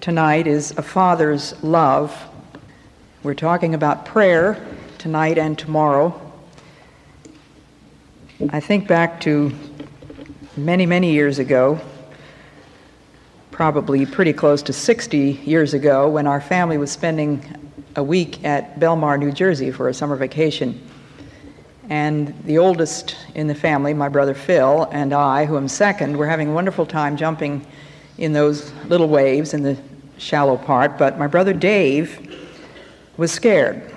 tonight is a father's love. We're talking about prayer tonight and tomorrow. I think back to many, many years ago, probably pretty close to 60 years ago, when our family was spending a week at Belmar, New Jersey for a summer vacation. And the oldest in the family, my brother Phil, and I, who am second, were having a wonderful time jumping in those little waves in the shallow part. But my brother Dave was scared.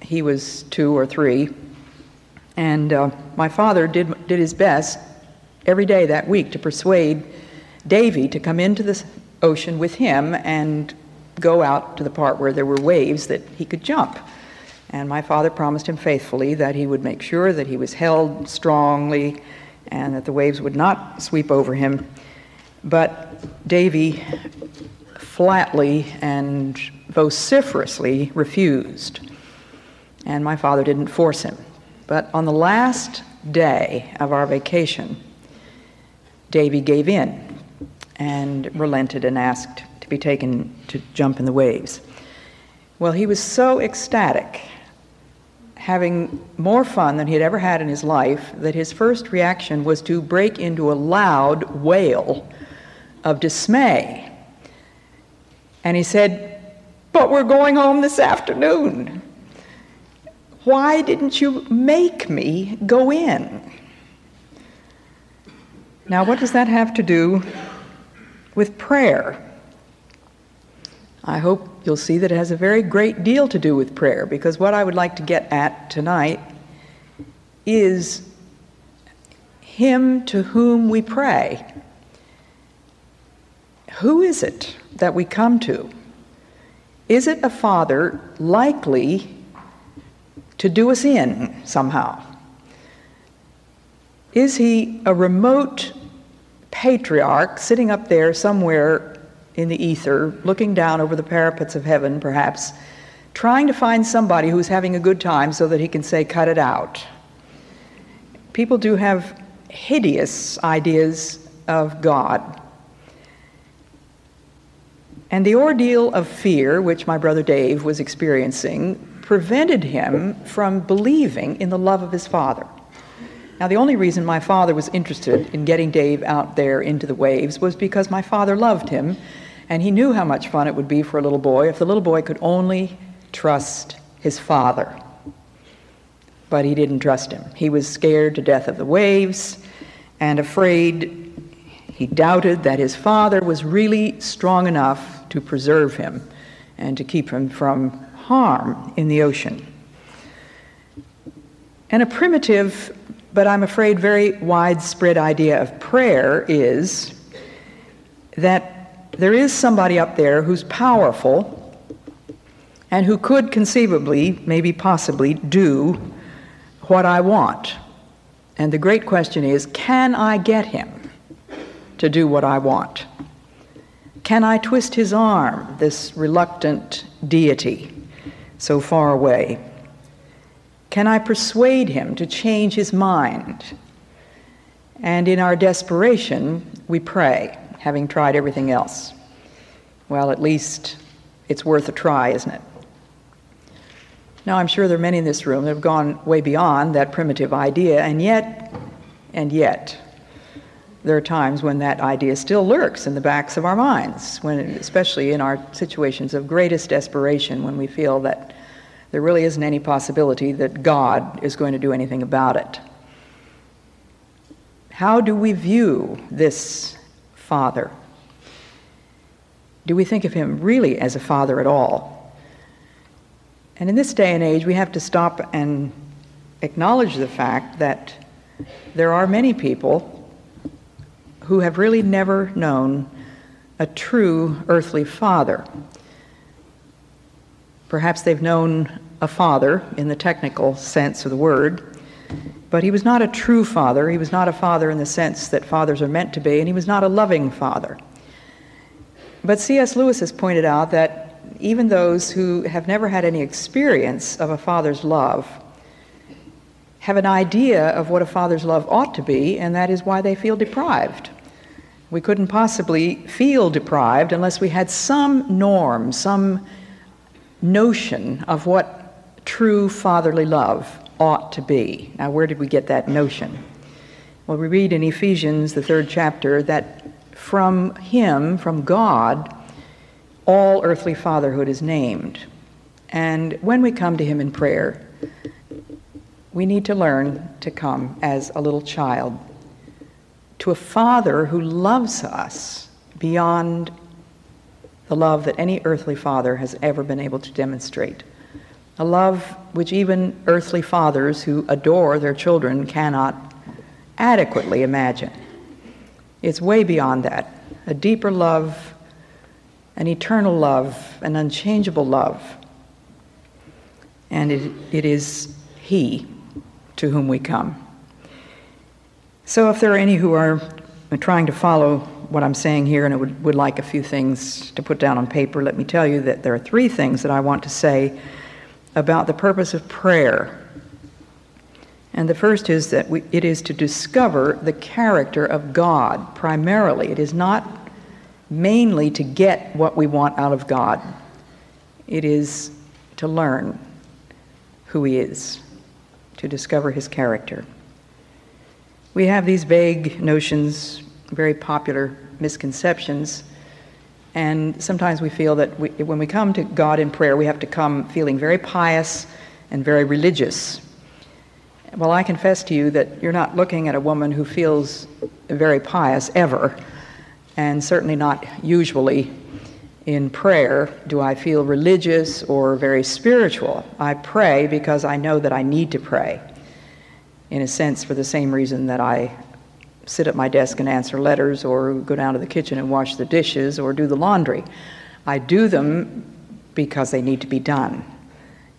He was two or three, and uh, my father did, did his best every day that week to persuade Davy to come into the ocean with him and go out to the part where there were waves that he could jump. And my father promised him faithfully that he would make sure that he was held strongly and that the waves would not sweep over him. But Davy flatly and vociferously refused. And my father didn't force him. But on the last day of our vacation, Davy gave in and relented and asked to be taken to jump in the waves. Well, he was so ecstatic, having more fun than he had ever had in his life, that his first reaction was to break into a loud wail of dismay. And he said, But we're going home this afternoon. Why didn't you make me go in? Now, what does that have to do with prayer? I hope you'll see that it has a very great deal to do with prayer because what I would like to get at tonight is Him to whom we pray. Who is it that we come to? Is it a father likely to do us in somehow? Is he a remote patriarch sitting up there somewhere in the ether, looking down over the parapets of heaven, perhaps, trying to find somebody who's having a good time so that he can say, cut it out? People do have hideous ideas of God. And the ordeal of fear, which my brother Dave was experiencing, prevented him from believing in the love of his father. Now, the only reason my father was interested in getting Dave out there into the waves was because my father loved him, and he knew how much fun it would be for a little boy if the little boy could only trust his father. But he didn't trust him. He was scared to death of the waves and afraid. He doubted that his father was really strong enough to preserve him and to keep him from harm in the ocean. And a primitive, but I'm afraid very widespread idea of prayer is that there is somebody up there who's powerful and who could conceivably, maybe possibly, do what I want. And the great question is can I get him to do what I want? Can I twist his arm, this reluctant deity? so far away? Can I persuade him to change his mind? And in our desperation, we pray, having tried everything else. Well, at least it's worth a try, isn't it? Now, I'm sure there are many in this room that have gone way beyond that primitive idea, and yet, and yet, there are times when that idea still lurks in the backs of our minds, when, especially in our situations of greatest desperation, when we feel that there really isn't any possibility that God is going to do anything about it. How do we view this Father? Do we think of him really as a father at all? And in this day and age, we have to stop and acknowledge the fact that there are many people who have really never known a true earthly father. Perhaps they've known a father in the technical sense of the word, but he was not a true father. He was not a father in the sense that fathers are meant to be, and he was not a loving father. But C.S. Lewis has pointed out that even those who have never had any experience of a father's love have an idea of what a father's love ought to be, and that is why they feel deprived. We couldn't possibly feel deprived unless we had some norm, some notion of what true fatherly love ought to be. Now, where did we get that notion? Well, we read in Ephesians, the third chapter, that from Him, from God, all earthly fatherhood is named. And when we come to Him in prayer, we need to learn to come as a little child to a Father who loves us beyond the love that any earthly father has ever been able to demonstrate. A love which even earthly fathers who adore their children cannot adequately imagine. It's way beyond that. A deeper love, an eternal love, an unchangeable love. And it, it is He to whom we come. So, if there are any who are trying to follow what I'm saying here and would, would like a few things to put down on paper, let me tell you that there are three things that I want to say about the purpose of prayer. And the first is that we, it is to discover the character of God primarily. It is not mainly to get what we want out of God, it is to learn who He is, to discover His character. We have these vague notions, very popular misconceptions, and sometimes we feel that we, when we come to God in prayer, we have to come feeling very pious and very religious. Well, I confess to you that you're not looking at a woman who feels very pious ever, and certainly not usually in prayer do I feel religious or very spiritual. I pray because I know that I need to pray in a sense, for the same reason that I sit at my desk and answer letters or go down to the kitchen and wash the dishes or do the laundry. I do them because they need to be done.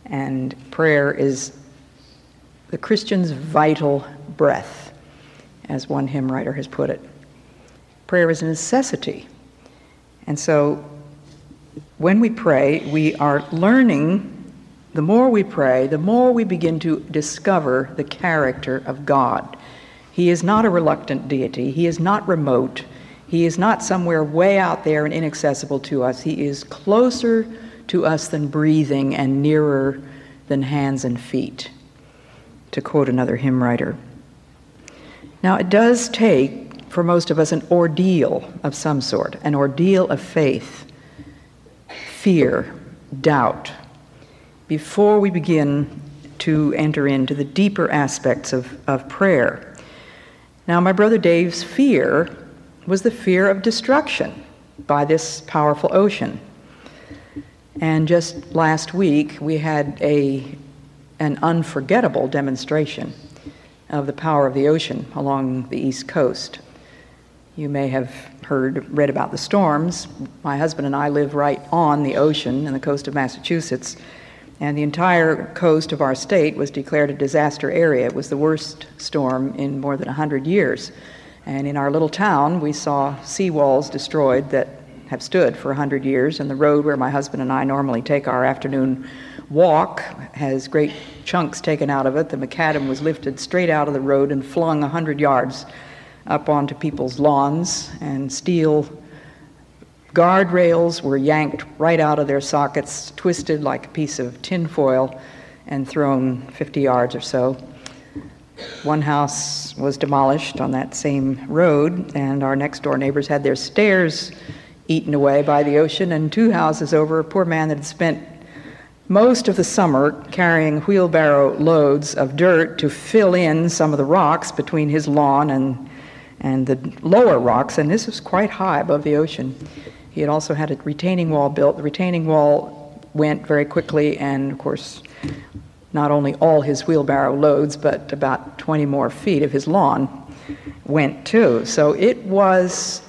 And prayer is the Christian's vital breath, as one hymn writer has put it. Prayer is a necessity. And so when we pray, we are learning the more we pray, the more we begin to discover the character of God. He is not a reluctant deity, He is not remote, He is not somewhere way out there and inaccessible to us. He is closer to us than breathing and nearer than hands and feet, to quote another hymn writer. Now, it does take, for most of us, an ordeal of some sort, an ordeal of faith, fear, doubt, before we begin to enter into the deeper aspects of, of prayer. Now, my brother Dave's fear was the fear of destruction by this powerful ocean. And just last week, we had a, an unforgettable demonstration of the power of the ocean along the East Coast. You may have heard, read about the storms. My husband and I live right on the ocean in the coast of Massachusetts and the entire coast of our state was declared a disaster area. It was the worst storm in more than 100 years. And in our little town, we saw seawalls destroyed that have stood for 100 years, and the road where my husband and I normally take our afternoon walk has great chunks taken out of it. The macadam was lifted straight out of the road and flung 100 yards up onto people's lawns, and steel Guardrails were yanked right out of their sockets, twisted like a piece of tinfoil, and thrown 50 yards or so. One house was demolished on that same road, and our next door neighbors had their stairs eaten away by the ocean, and two houses over, a poor man that had spent most of the summer carrying wheelbarrow loads of dirt to fill in some of the rocks between his lawn and, and the lower rocks, and this was quite high above the ocean. He had also had a retaining wall built. The retaining wall went very quickly, and of course, not only all his wheelbarrow loads, but about 20 more feet of his lawn went too. So it was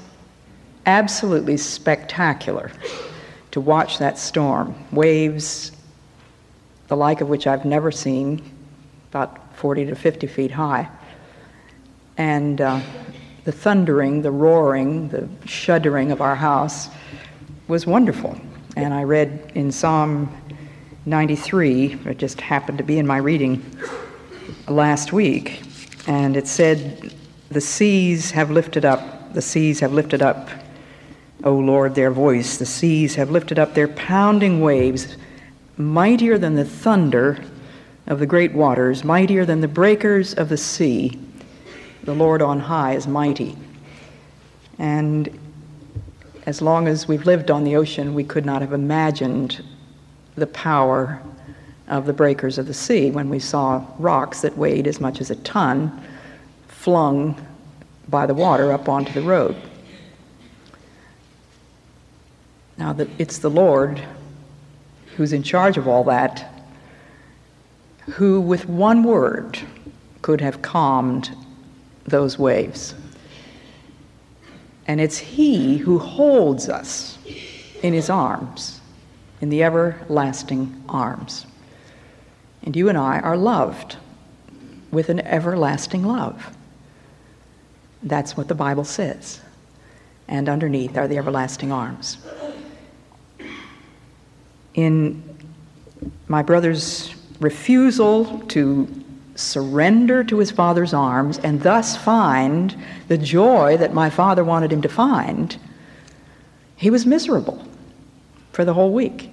absolutely spectacular to watch that storm. Waves the like of which I've never seen, about 40 to 50 feet high. And uh, the thundering, the roaring, the shuddering of our house was wonderful. And I read in Psalm 93, it just happened to be in my reading last week, and it said, The seas have lifted up, the seas have lifted up, O Lord, their voice. The seas have lifted up their pounding waves, mightier than the thunder of the great waters, mightier than the breakers of the sea. The Lord on high is mighty. And as long as we've lived on the ocean, we could not have imagined the power of the breakers of the sea when we saw rocks that weighed as much as a ton flung by the water up onto the road. Now, that it's the Lord who's in charge of all that, who with one word could have calmed those waves. And it's He who holds us in His arms, in the everlasting arms. And you and I are loved with an everlasting love. That's what the Bible says. And underneath are the everlasting arms. In my brother's refusal to surrender to his father's arms and thus find the joy that my father wanted him to find, he was miserable for the whole week.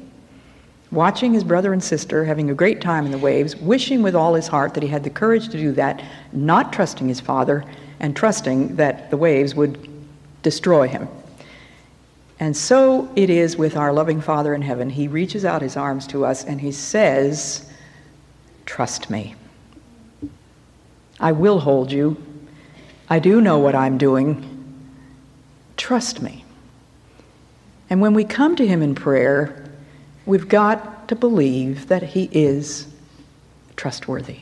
Watching his brother and sister having a great time in the waves, wishing with all his heart that he had the courage to do that, not trusting his father, and trusting that the waves would destroy him. And so it is with our loving Father in heaven. He reaches out his arms to us and he says, Trust me. I will hold you. I do know what I'm doing. Trust me. And when we come to Him in prayer, we've got to believe that He is trustworthy.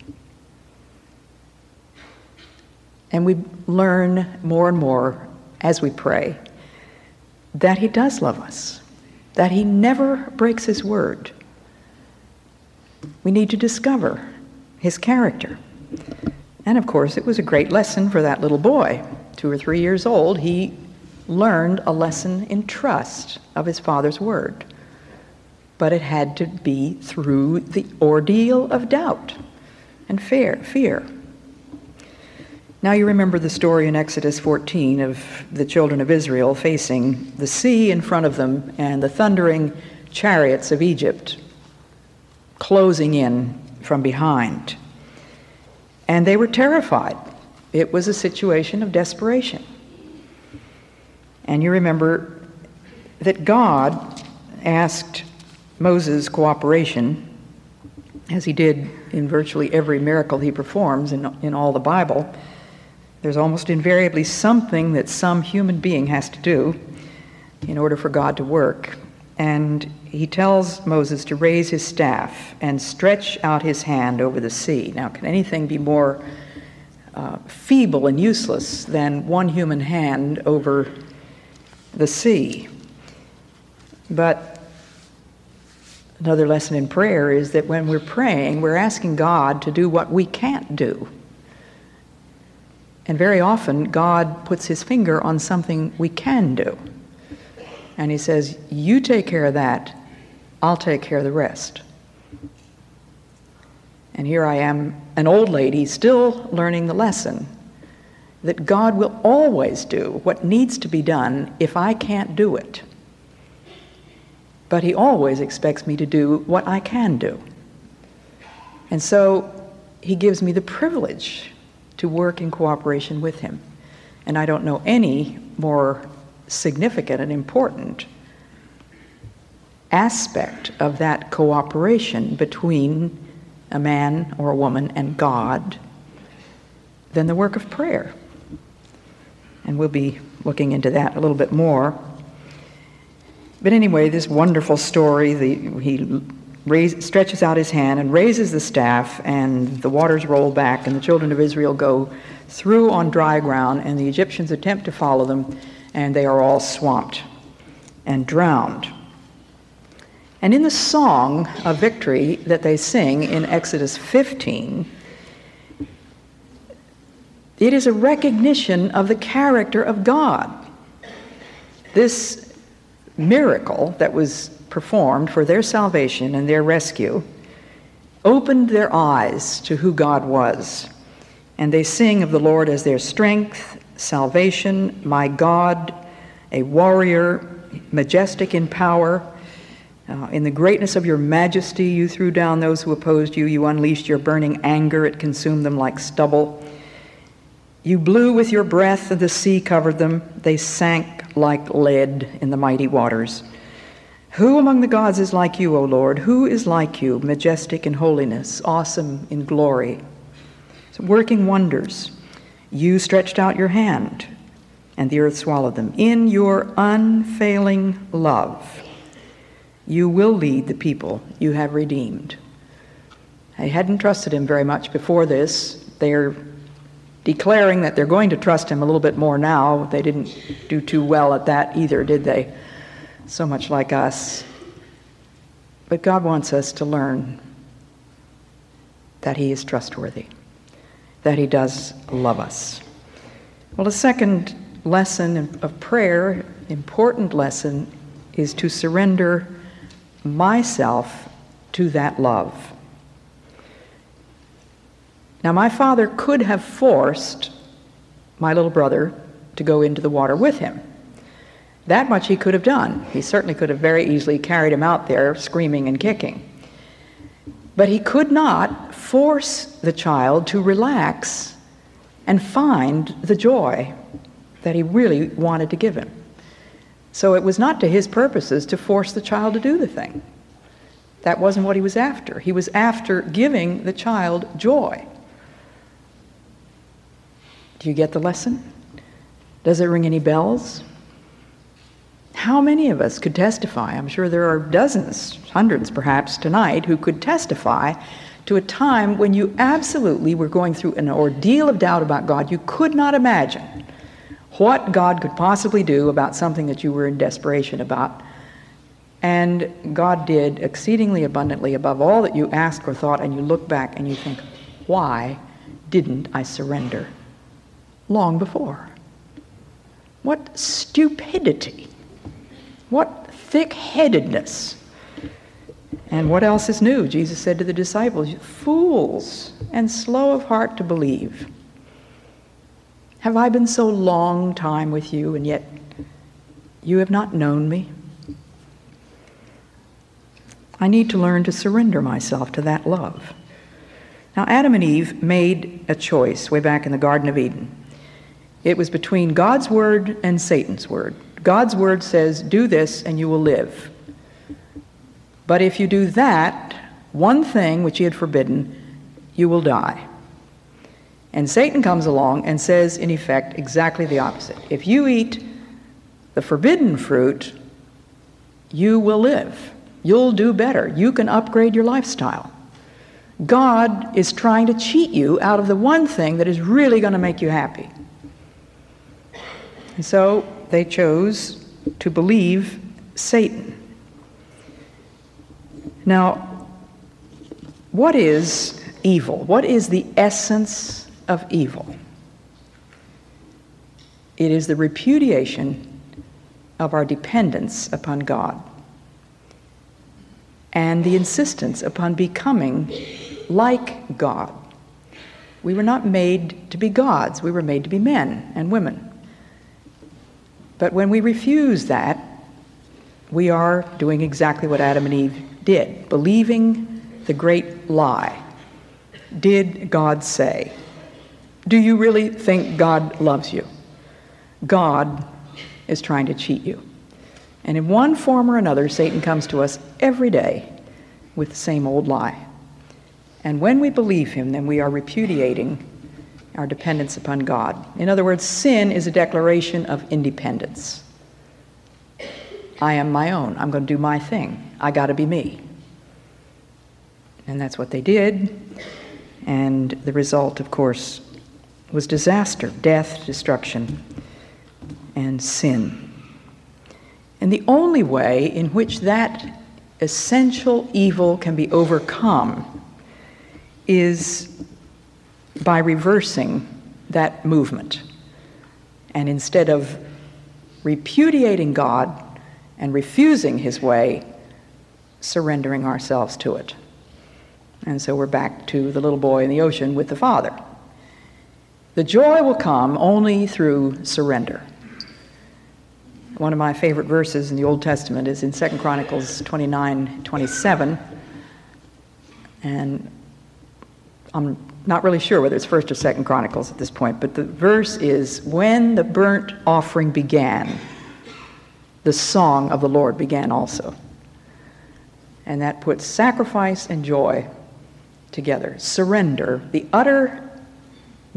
And we learn more and more as we pray that He does love us, that He never breaks His word. We need to discover His character. And of course, it was a great lesson for that little boy. Two or three years old, he learned a lesson in trust of his father's word. But it had to be through the ordeal of doubt and fear. fear. Now you remember the story in Exodus 14 of the children of Israel facing the sea in front of them and the thundering chariots of Egypt closing in from behind. And they were terrified. It was a situation of desperation. And you remember that God asked Moses' cooperation, as he did in virtually every miracle he performs in, in all the Bible. There's almost invariably something that some human being has to do in order for God to work. And he tells Moses to raise his staff and stretch out his hand over the sea. Now, can anything be more uh, feeble and useless than one human hand over the sea? But another lesson in prayer is that when we're praying, we're asking God to do what we can't do. And very often, God puts his finger on something we can do. And he says, You take care of that, I'll take care of the rest. And here I am, an old lady, still learning the lesson that God will always do what needs to be done if I can't do it. But He always expects me to do what I can do. And so He gives me the privilege to work in cooperation with Him. And I don't know any more significant and important aspect of that cooperation between a man or a woman and God than the work of prayer. And we'll be looking into that a little bit more. But anyway, this wonderful story, the, he raise, stretches out his hand and raises the staff, and the waters roll back, and the children of Israel go through on dry ground, and the Egyptians attempt to follow them, and they are all swamped and drowned. And in the song of victory that they sing in Exodus 15, it is a recognition of the character of God. This miracle that was performed for their salvation and their rescue opened their eyes to who God was. And they sing of the Lord as their strength, salvation, my God, a warrior, majestic in power. Uh, in the greatness of your majesty, you threw down those who opposed you. You unleashed your burning anger, it consumed them like stubble. You blew with your breath, and the sea covered them. They sank like lead in the mighty waters. Who among the gods is like you, O Lord? Who is like you, majestic in holiness, awesome in glory, working wonders? You stretched out your hand, and the earth swallowed them. In your unfailing love, you will lead the people you have redeemed. I hadn't trusted him very much before this. They're declaring that they're going to trust him a little bit more now. They didn't do too well at that either, did they? So much like us. But God wants us to learn that he is trustworthy that He does love us. Well, the second lesson of prayer, important lesson, is to surrender myself to that love. Now, my father could have forced my little brother to go into the water with him. That much he could have done. He certainly could have very easily carried him out there screaming and kicking. But he could not force the child to relax and find the joy that he really wanted to give him. So it was not to his purposes to force the child to do the thing. That wasn't what he was after. He was after giving the child joy. Do you get the lesson? Does it ring any bells? How many of us could testify? I'm sure there are dozens, hundreds perhaps tonight, who could testify to a time when you absolutely were going through an ordeal of doubt about God. You could not imagine what God could possibly do about something that you were in desperation about. And God did exceedingly abundantly above all that you asked or thought, and you look back and you think, why didn't I surrender long before? What stupidity! What thick headedness. And what else is new? Jesus said to the disciples, Fools and slow of heart to believe. Have I been so long time with you, and yet you have not known me? I need to learn to surrender myself to that love. Now, Adam and Eve made a choice way back in the Garden of Eden. It was between God's word and Satan's word. God's word says, do this and you will live. But if you do that, one thing which he had forbidden, you will die. And Satan comes along and says, in effect, exactly the opposite. If you eat the forbidden fruit, you will live. You'll do better. You can upgrade your lifestyle. God is trying to cheat you out of the one thing that is really going to make you happy. And so they chose to believe Satan. Now, what is evil? What is the essence of evil? It is the repudiation of our dependence upon God and the insistence upon becoming like God. We were not made to be gods, we were made to be men and women. But when we refuse that, we are doing exactly what Adam and Eve did, believing the great lie. Did God say? Do you really think God loves you? God is trying to cheat you. And in one form or another, Satan comes to us every day with the same old lie. And when we believe him, then we are repudiating our dependence upon God. In other words, sin is a declaration of independence. I am my own. I'm going to do my thing. I got to be me. And that's what they did. And the result, of course, was disaster, death, destruction, and sin. And the only way in which that essential evil can be overcome is by reversing that movement. And instead of repudiating God and refusing his way, surrendering ourselves to it. And so we're back to the little boy in the ocean with the father. The joy will come only through surrender. One of my favorite verses in the Old Testament is in 2 Chronicles 29 27. And I'm not really sure whether it's 1st or 2nd Chronicles at this point, but the verse is When the burnt offering began, the song of the Lord began also. And that puts sacrifice and joy together. Surrender, the utter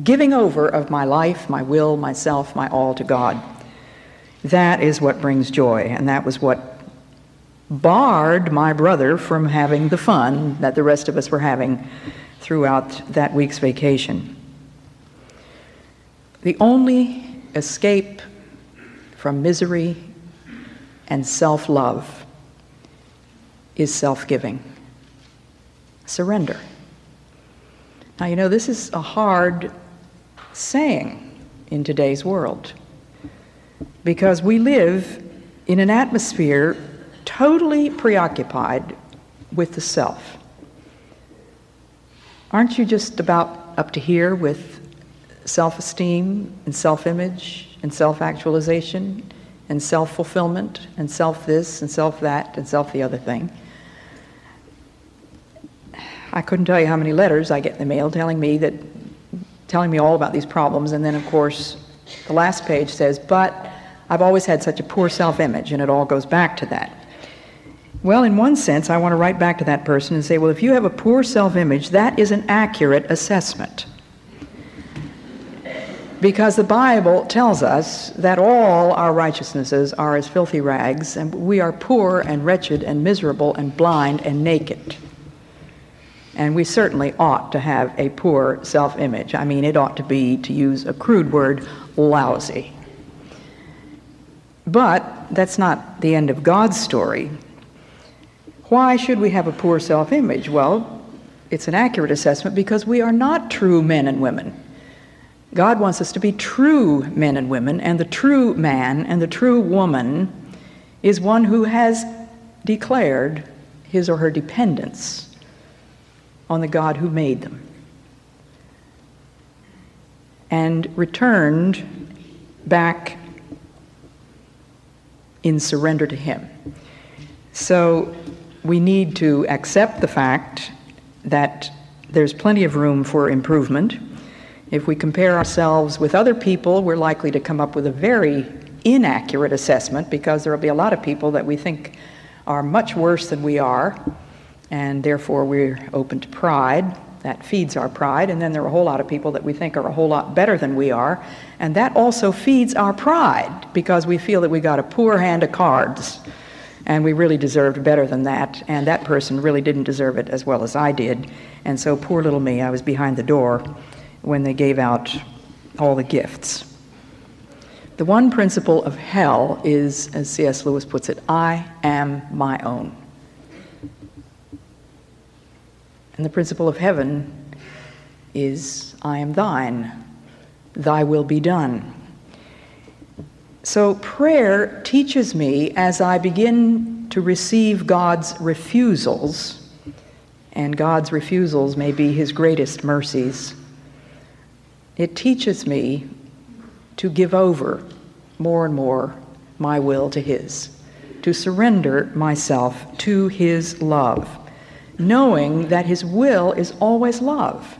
giving over of my life, my will, myself, my all to God. That is what brings joy, and that was what barred my brother from having the fun that the rest of us were having throughout that week's vacation. The only escape from misery and self love is self giving. Surrender. Now, you know, this is a hard saying in today's world because we live in an atmosphere totally preoccupied with the self. Aren't you just about up to here with self esteem and self image and self actualization and self fulfillment and self this and self that and self the other thing? I couldn't tell you how many letters I get in the mail telling me that, telling me all about these problems, and then of course the last page says, but I've always had such a poor self image, and it all goes back to that. Well, in one sense, I want to write back to that person and say, well, if you have a poor self image, that is an accurate assessment. Because the Bible tells us that all our righteousnesses are as filthy rags, and we are poor and wretched and miserable and blind and naked. And we certainly ought to have a poor self image. I mean, it ought to be, to use a crude word, lousy. But that's not the end of God's story. Why should we have a poor self image? Well, it's an accurate assessment because we are not true men and women. God wants us to be true men and women, and the true man and the true woman is one who has declared his or her dependence on the God who made them and returned back in surrender to Him. So we need to accept the fact that there's plenty of room for improvement. If we compare ourselves with other people, we're likely to come up with a very inaccurate assessment because there will be a lot of people that we think are much worse than we are, and therefore we're open to pride that feeds our pride. And then there are a whole lot of people that we think are a whole lot better than we are. And that also feeds our pride because we feel that we got a poor hand of cards and we really deserved better than that. And that person really didn't deserve it as well as I did. And so, poor little me, I was behind the door when they gave out all the gifts. The one principle of hell is, as C.S. Lewis puts it, I am my own. And the principle of heaven is, I am thine, thy will be done. So prayer teaches me as I begin to receive God's refusals, and God's refusals may be his greatest mercies. It teaches me to give over more and more my will to his, to surrender myself to his love knowing that His will is always love.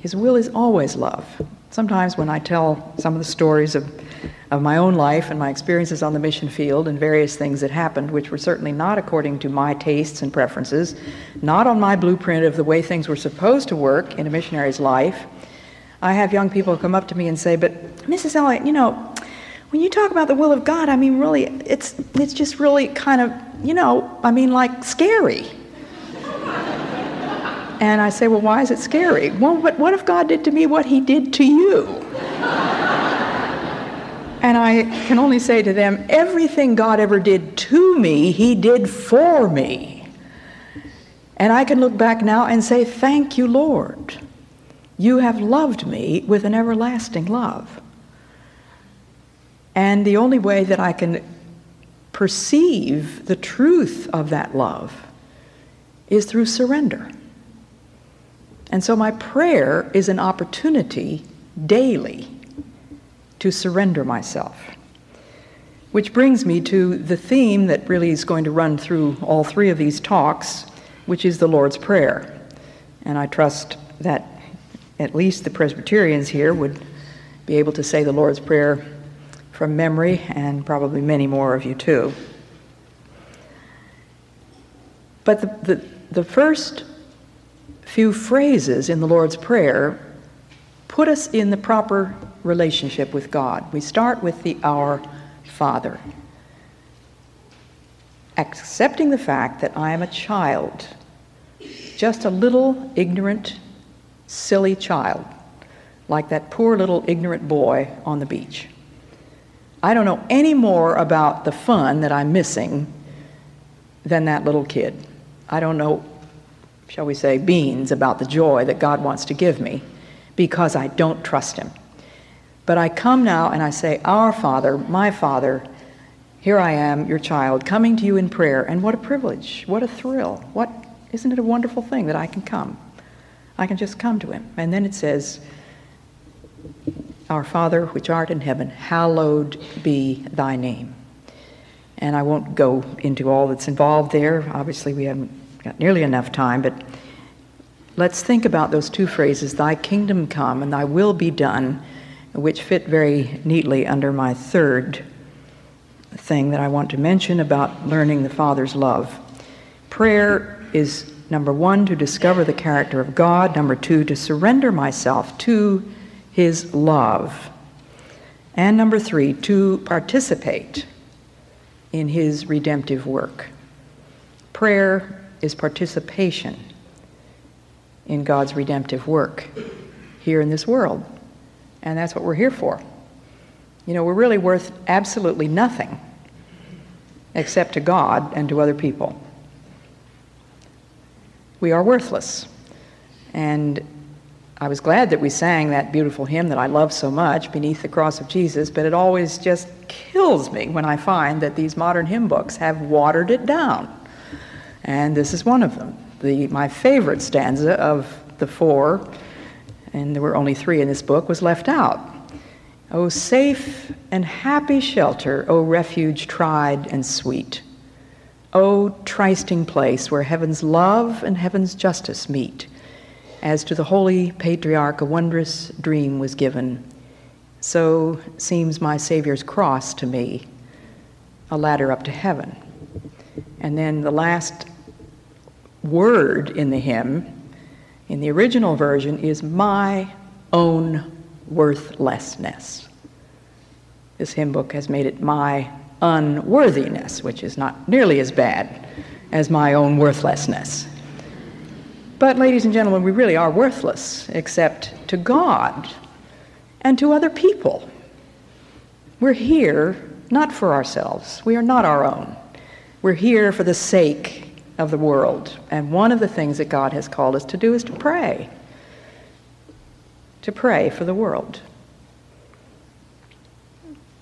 His will is always love. Sometimes when I tell some of the stories of, of my own life and my experiences on the mission field and various things that happened, which were certainly not according to my tastes and preferences, not on my blueprint of the way things were supposed to work in a missionary's life, I have young people come up to me and say, But Mrs. Elliot, you know, when you talk about the will of God, I mean, really, it's, it's just really kind of you know, I mean, like scary. and I say, well, why is it scary? Well, but what if God did to me what he did to you? And I can only say to them, everything God ever did to me, He did for me. And I can look back now and say, Thank you, Lord. You have loved me with an everlasting love. And the only way that I can perceive the truth of that love is through surrender. And so my prayer is an opportunity daily to surrender myself. Which brings me to the theme that really is going to run through all three of these talks, which is the Lord's Prayer. And I trust that at least the Presbyterians here would be able to say the Lord's Prayer from memory, and probably many more of you too. But the, the, the first few phrases in the Lord's Prayer put us in the proper relationship with God. We start with the Our Father, accepting the fact that I am a child, just a little ignorant, silly child, like that poor little ignorant boy on the beach. I don't know any more about the fun that I'm missing than that little kid. I don't know shall we say, beans about the joy that God wants to give me because I don't trust Him. But I come now and I say, Our Father, my Father, here I am, your child, coming to you in prayer. And what a privilege, what a thrill. What isn't it a wonderful thing that I can come? I can just come to him. And then it says, Our Father, which art in heaven, hallowed be thy name. And I won't go into all that's involved there. Obviously, we haven't got nearly enough time, but let's think about those two phrases, thy kingdom come and thy will be done, which fit very neatly under my third thing that I want to mention about learning the Father's love. Prayer is number one, to discover the character of God, number two, to surrender myself to his love, and number three, to participate in his redemptive work. Prayer is participation in God's redemptive work here in this world. And that's what we're here for. You know, we're really worth absolutely nothing except to God and to other people. We are worthless. And I was glad that we sang that beautiful hymn that I love so much, Beneath the Cross of Jesus, but it always just kills me when I find that these modern hymn books have watered it down and this is one of them. The, my favorite stanza of the four, and there were only three in this book, was left out. O safe and happy shelter, O refuge tried and sweet. O trysting place where heaven's love and heaven's justice meet. As to the holy patriarch a wondrous dream was given, so seems my Savior's cross to me, a ladder up to heaven. And then the last word in the hymn, in the original version, is my own worthlessness. This hymn book has made it my unworthiness, which is not nearly as bad as my own worthlessness. But, ladies and gentlemen, we really are worthless except to God and to other people. We're here not for ourselves, we are not our own. We're here for the sake of the world. And one of the things that God has called us to do is to pray. To pray for the world.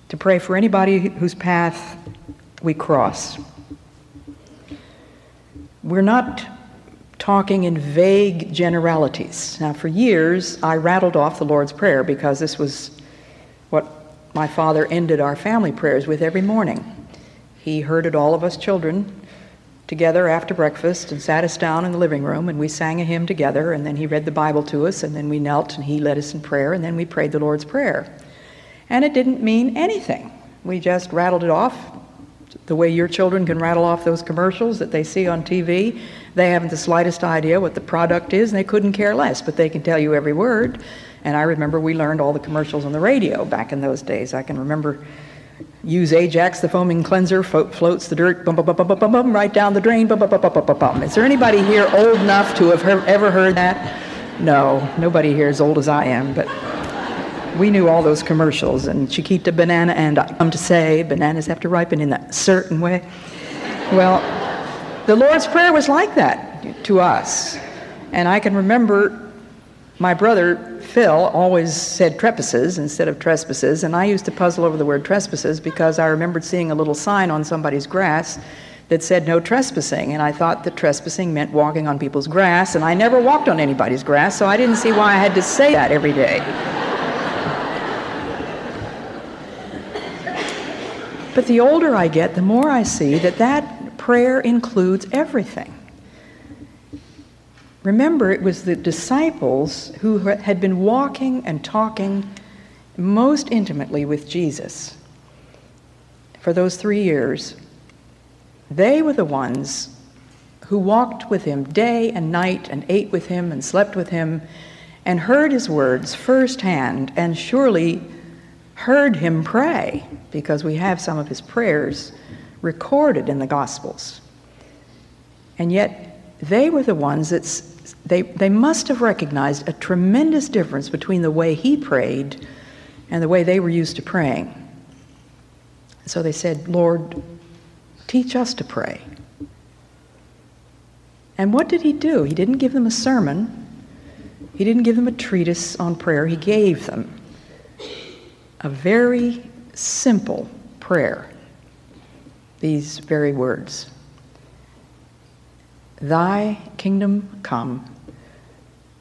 To pray for anybody whose path we cross. We're not talking in vague generalities. Now, for years, I rattled off the Lord's Prayer because this was what my father ended our family prayers with every morning. He herded all of us children together after breakfast and sat us down in the living room and we sang a hymn together and then he read the Bible to us and then we knelt and he led us in prayer and then we prayed the Lord's Prayer. And it didn't mean anything. We just rattled it off the way your children can rattle off those commercials that they see on TV. They haven't the slightest idea what the product is and they couldn't care less, but they can tell you every word. And I remember we learned all the commercials on the radio back in those days. I can remember Use Ajax, the foaming cleanser, fo- floats the dirt, bum, bum, bum, bum, bum, bum, right down the drain. Bum, bum, bum, bum, bum, bum. Is there anybody here old enough to have heard, ever heard that? No, nobody here as old as I am, but we knew all those commercials, and Chiquita banana, and I come to say, bananas have to ripen in that certain way. Well, the Lord's Prayer was like that to us. And I can remember my brother Phil always said trespasses instead of trespasses, and I used to puzzle over the word trespasses because I remembered seeing a little sign on somebody's grass that said no trespassing, and I thought that trespassing meant walking on people's grass, and I never walked on anybody's grass, so I didn't see why I had to say that every day. But the older I get, the more I see that that prayer includes everything. Remember, it was the disciples who had been walking and talking most intimately with Jesus for those three years. They were the ones who walked with him day and night and ate with him and slept with him and heard his words firsthand and surely heard him pray because we have some of his prayers recorded in the Gospels. And yet, they were the ones that they, they must have recognized a tremendous difference between the way he prayed and the way they were used to praying. So they said, Lord, teach us to pray. And what did he do? He didn't give them a sermon, he didn't give them a treatise on prayer. He gave them a very simple prayer. These very words Thy kingdom come,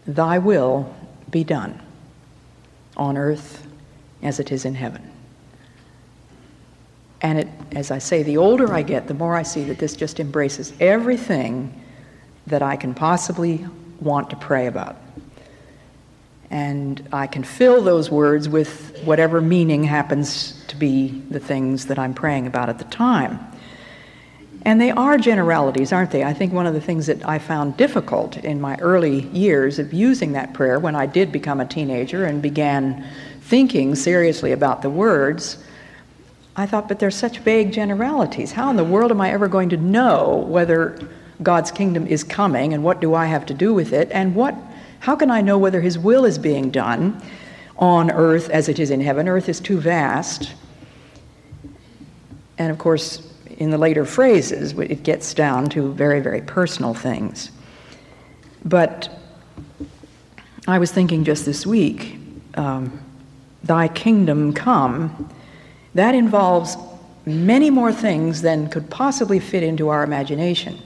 thy will be done on earth as it is in heaven. And it, as I say, the older I get, the more I see that this just embraces everything that I can possibly want to pray about. And I can fill those words with whatever meaning happens to be the things that I'm praying about at the time. And they are generalities, aren't they? I think one of the things that I found difficult in my early years of using that prayer when I did become a teenager and began thinking seriously about the words, I thought, but they're such vague generalities. How in the world am I ever going to know whether God's kingdom is coming and what do I have to do with it and what how can I know whether his will is being done on earth as it is in heaven? Earth is too vast. And of course, in the later phrases, it gets down to very, very personal things. But I was thinking just this week, um, Thy kingdom come, that involves many more things than could possibly fit into our imagination.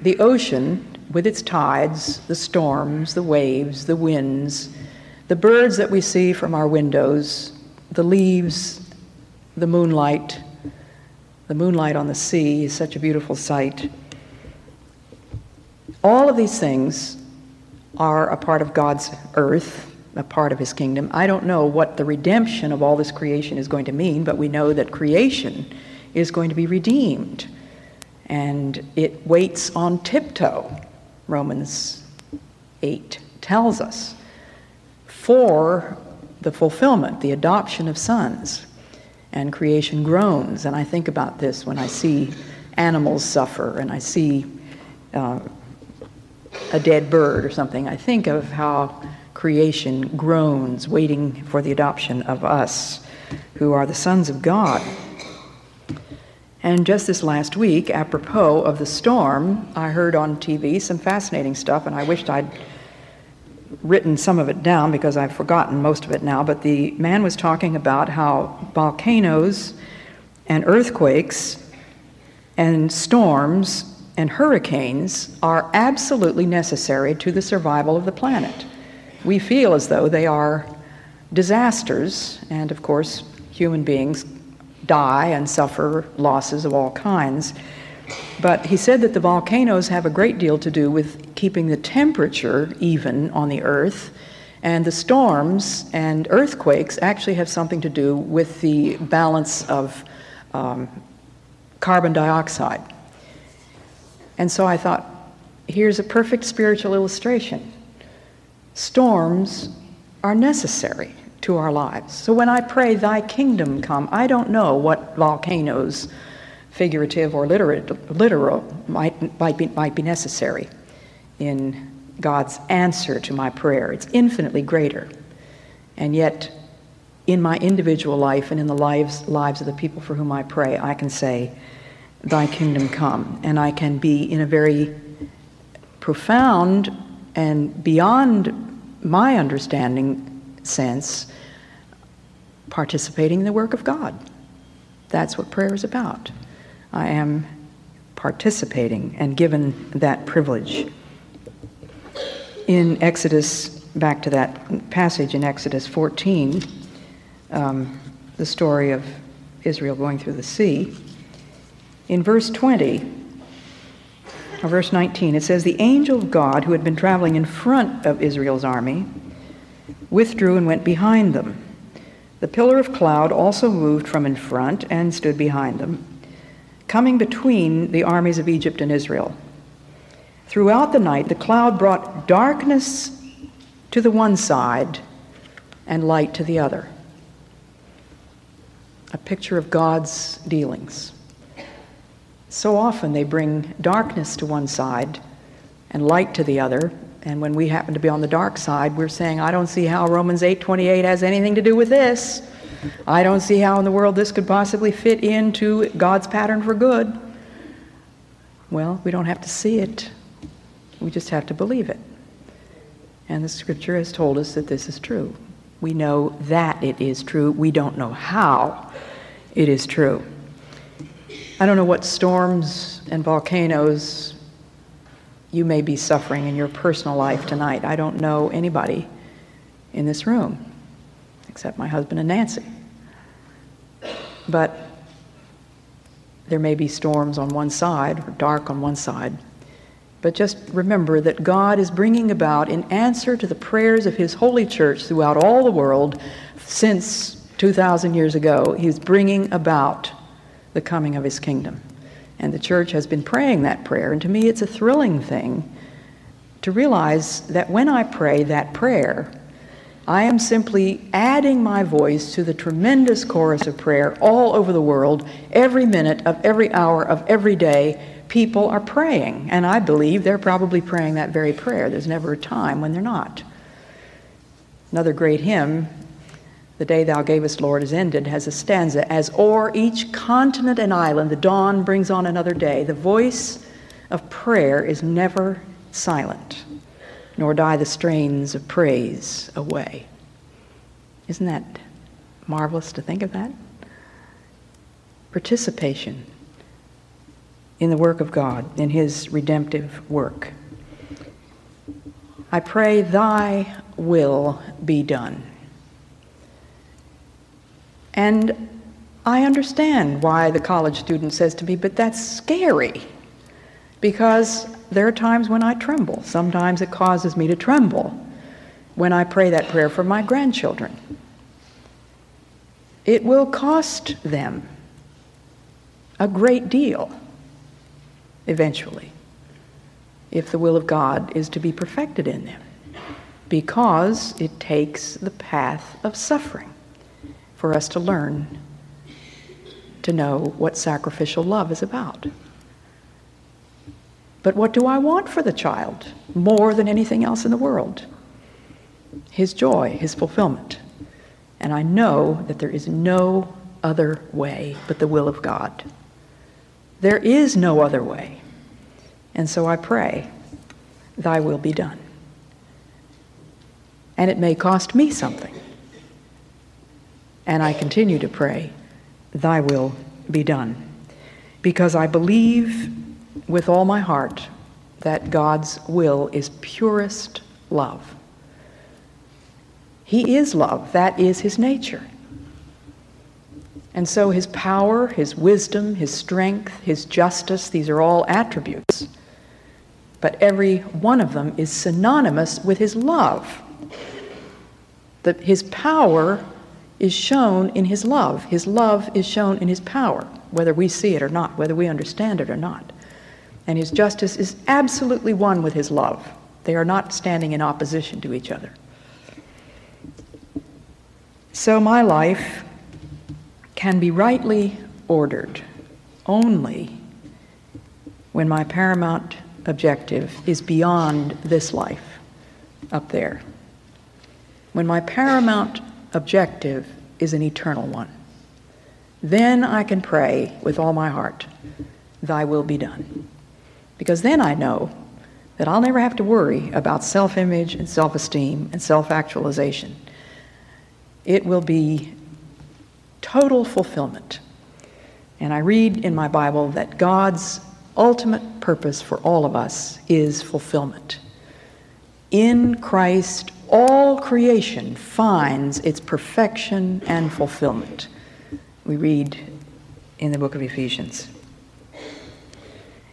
The ocean, with its tides, the storms, the waves, the winds, the birds that we see from our windows, the leaves, the moonlight, the moonlight on the sea is such a beautiful sight. All of these things are a part of God's earth, a part of His kingdom. I don't know what the redemption of all this creation is going to mean, but we know that creation is going to be redeemed. And it waits on tiptoe, Romans 8 tells us, for the fulfillment, the adoption of sons and creation groans. And I think about this when I see animals suffer and I see uh, a dead bird or something. I think of how creation groans, waiting for the adoption of us, who are the sons of God. And just this last week, apropos of the storm, I heard on TV some fascinating stuff, and I wished I'd written some of it down because I've forgotten most of it now, but the man was talking about how volcanoes and earthquakes and storms and hurricanes are absolutely necessary to the survival of the planet. We feel as though they are disasters, and of course, human beings die and suffer losses of all kinds. But he said that the volcanoes have a great deal to do with keeping the temperature even on the Earth, and the storms and earthquakes actually have something to do with the balance of um, carbon dioxide. And so I thought, here's a perfect spiritual illustration. Storms are necessary to our lives. So when I pray, Thy kingdom come, I don't know what volcanoes figurative or literal might, might, be, might be necessary in God's answer to my prayer. It's infinitely greater. And yet, in my individual life and in the lives, lives of the people for whom I pray, I can say, Thy kingdom come. And I can be in a very profound and beyond my understanding sense participating in the work of God. That's what prayer is about. I am participating and given that privilege. In Exodus, back to that passage in Exodus 14, um, the story of Israel going through the sea, in verse 20, or verse 19, it says, The angel of God, who had been traveling in front of Israel's army, withdrew and went behind them. The pillar of cloud also moved from in front and stood behind them, coming between the armies of Egypt and Israel. Throughout the night, the cloud brought darkness to the one side and light to the other. A picture of God's dealings. So often they bring darkness to one side and light to the other, and when we happen to be on the dark side, we're saying, I don't see how Romans 8:28 has anything to do with this. I don't see how in the world this could possibly fit into God's pattern for good. Well, we don't have to see it. We just have to believe it. And the scripture has told us that this is true. We know that it is true. We don't know how it is true. I don't know what storms and volcanoes you may be suffering in your personal life tonight. I don't know anybody in this room except my husband and Nancy. But there may be storms on one side or dark on one side. But just remember that God is bringing about, in answer to the prayers of His holy church throughout all the world since 2,000 years ago, He's bringing about the coming of His kingdom. And the church has been praying that prayer. And to me, it's a thrilling thing to realize that when I pray that prayer, I am simply adding my voice to the tremendous chorus of prayer all over the world. Every minute of every hour of every day, people are praying. And I believe they're probably praying that very prayer. There's never a time when they're not. Another great hymn the day thou gavest, Lord, is ended, has a stanza As o'er each continent and island the dawn brings on another day, the voice of prayer is never silent, nor die the strains of praise away. Isn't that marvelous to think of that? Participation in the work of God, in His redemptive work. I pray, Thy will be done. And I understand why the college student says to me, but that's scary. Because there are times when I tremble. Sometimes it causes me to tremble when I pray that prayer for my grandchildren. It will cost them a great deal eventually if the will of God is to be perfected in them, because it takes the path of suffering for us to learn to know what sacrificial love is about. But what do I want for the child more than anything else in the world? His joy, his fulfillment. And I know that there is no other way but the will of God. There is no other way. And so I pray, Thy will be done. And it may cost me something. And I continue to pray, Thy will be done. Because I believe with all my heart that God's will is purest love. He is love, that is His nature. And so His power, His wisdom, His strength, His justice, these are all attributes. But every one of them is synonymous with His love. That His power is shown in his love. His love is shown in his power, whether we see it or not, whether we understand it or not. And his justice is absolutely one with his love. They are not standing in opposition to each other. So my life can be rightly ordered only when my paramount objective is beyond this life up there when my paramount objective is an eternal one. Then I can pray with all my heart, Thy will be done. Because then I know that I'll never have to worry about self image and self esteem and self actualization. It will be total fulfillment. And I read in my Bible that God's ultimate purpose for all of us is fulfillment. In Christ, all creation finds its perfection and fulfillment. We read in the book of Ephesians.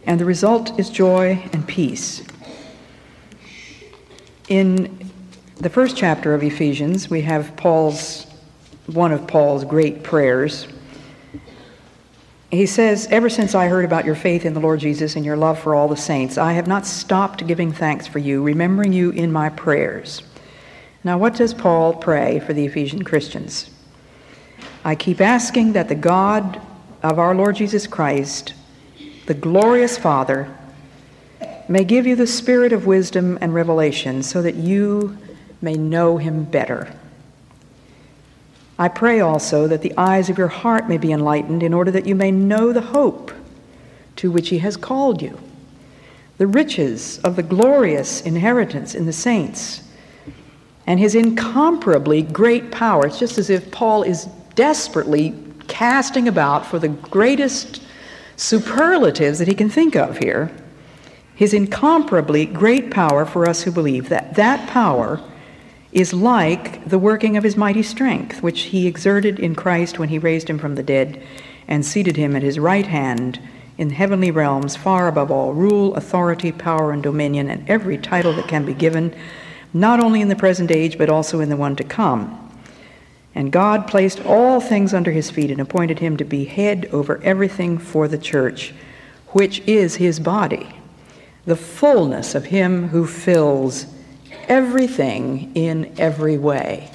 And the result is joy and peace. In the first chapter of Ephesians, we have Paul's one of Paul's great prayers. He says, Ever since I heard about your faith in the Lord Jesus and your love for all the saints, I have not stopped giving thanks for you, remembering you in my prayers. Now, what does Paul pray for the Ephesian Christians? I keep asking that the God of our Lord Jesus Christ, the glorious Father, may give you the spirit of wisdom and revelation so that you may know him better. I pray also that the eyes of your heart may be enlightened in order that you may know the hope to which he has called you, the riches of the glorious inheritance in the saints, and his incomparably great power. It's just as if Paul is desperately casting about for the greatest superlatives that he can think of here. His incomparably great power for us who believe that that power is like the working of his mighty strength, which he exerted in Christ when he raised him from the dead and seated him at his right hand in heavenly realms, far above all rule, authority, power, and dominion, and every title that can be given, not only in the present age, but also in the one to come. And God placed all things under his feet and appointed him to be head over everything for the church, which is his body, the fullness of him who fills everything in every way.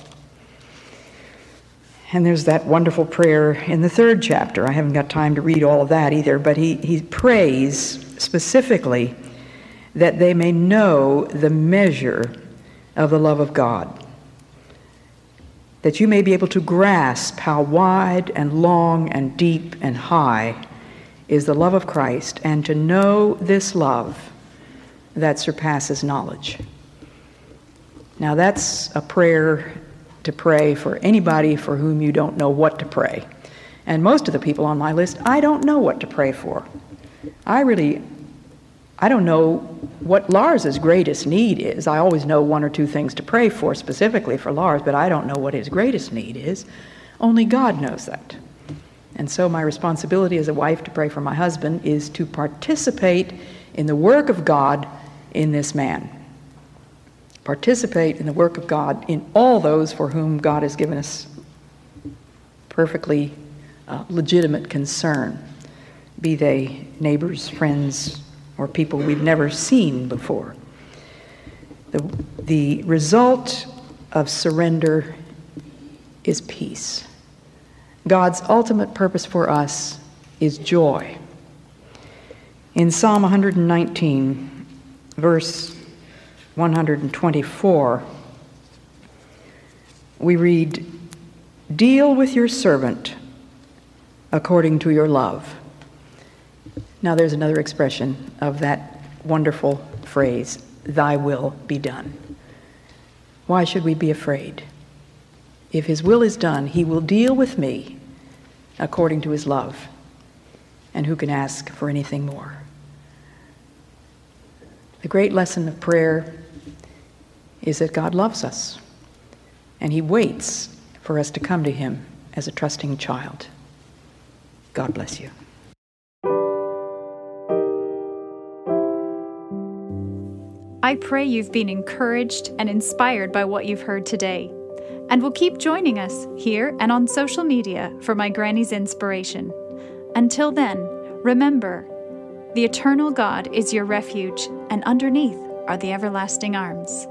And there's that wonderful prayer in the third chapter. I haven't got time to read all of that either, but he, he prays specifically that they may know the measure of the love of God. That you may be able to grasp how wide and long and deep and high is the love of Christ, and to know this love that surpasses knowledge. Now, that's a prayer to pray for anybody for whom you don't know what to pray. And most of the people on my list, I don't know what to pray for. I really, I don't know what Lars's greatest need is. I always know one or two things to pray for specifically for Lars, but I don't know what his greatest need is. Only God knows that. And so, my responsibility as a wife to pray for my husband is to participate in the work of God in this man participate in the work of God in all those for whom God has given us perfectly uh, legitimate concern, be they neighbors, friends, or people we've never seen before. The, the result of surrender is peace. God's ultimate purpose for us is joy. In Psalm 119, verse 124, we read, Deal with your servant according to your love. Now, there's another expression of that wonderful phrase, Thy will be done. Why should we be afraid? If His will is done, He will deal with me according to His love. And who can ask for anything more? The great lesson of prayer is that God loves us and He waits for us to come to Him as a trusting child. God bless you. I pray you've been encouraged and inspired by what you've heard today, and will keep joining us here and on social media for my Granny's inspiration. Until then, remember the eternal God is your refuge, and underneath are the everlasting arms.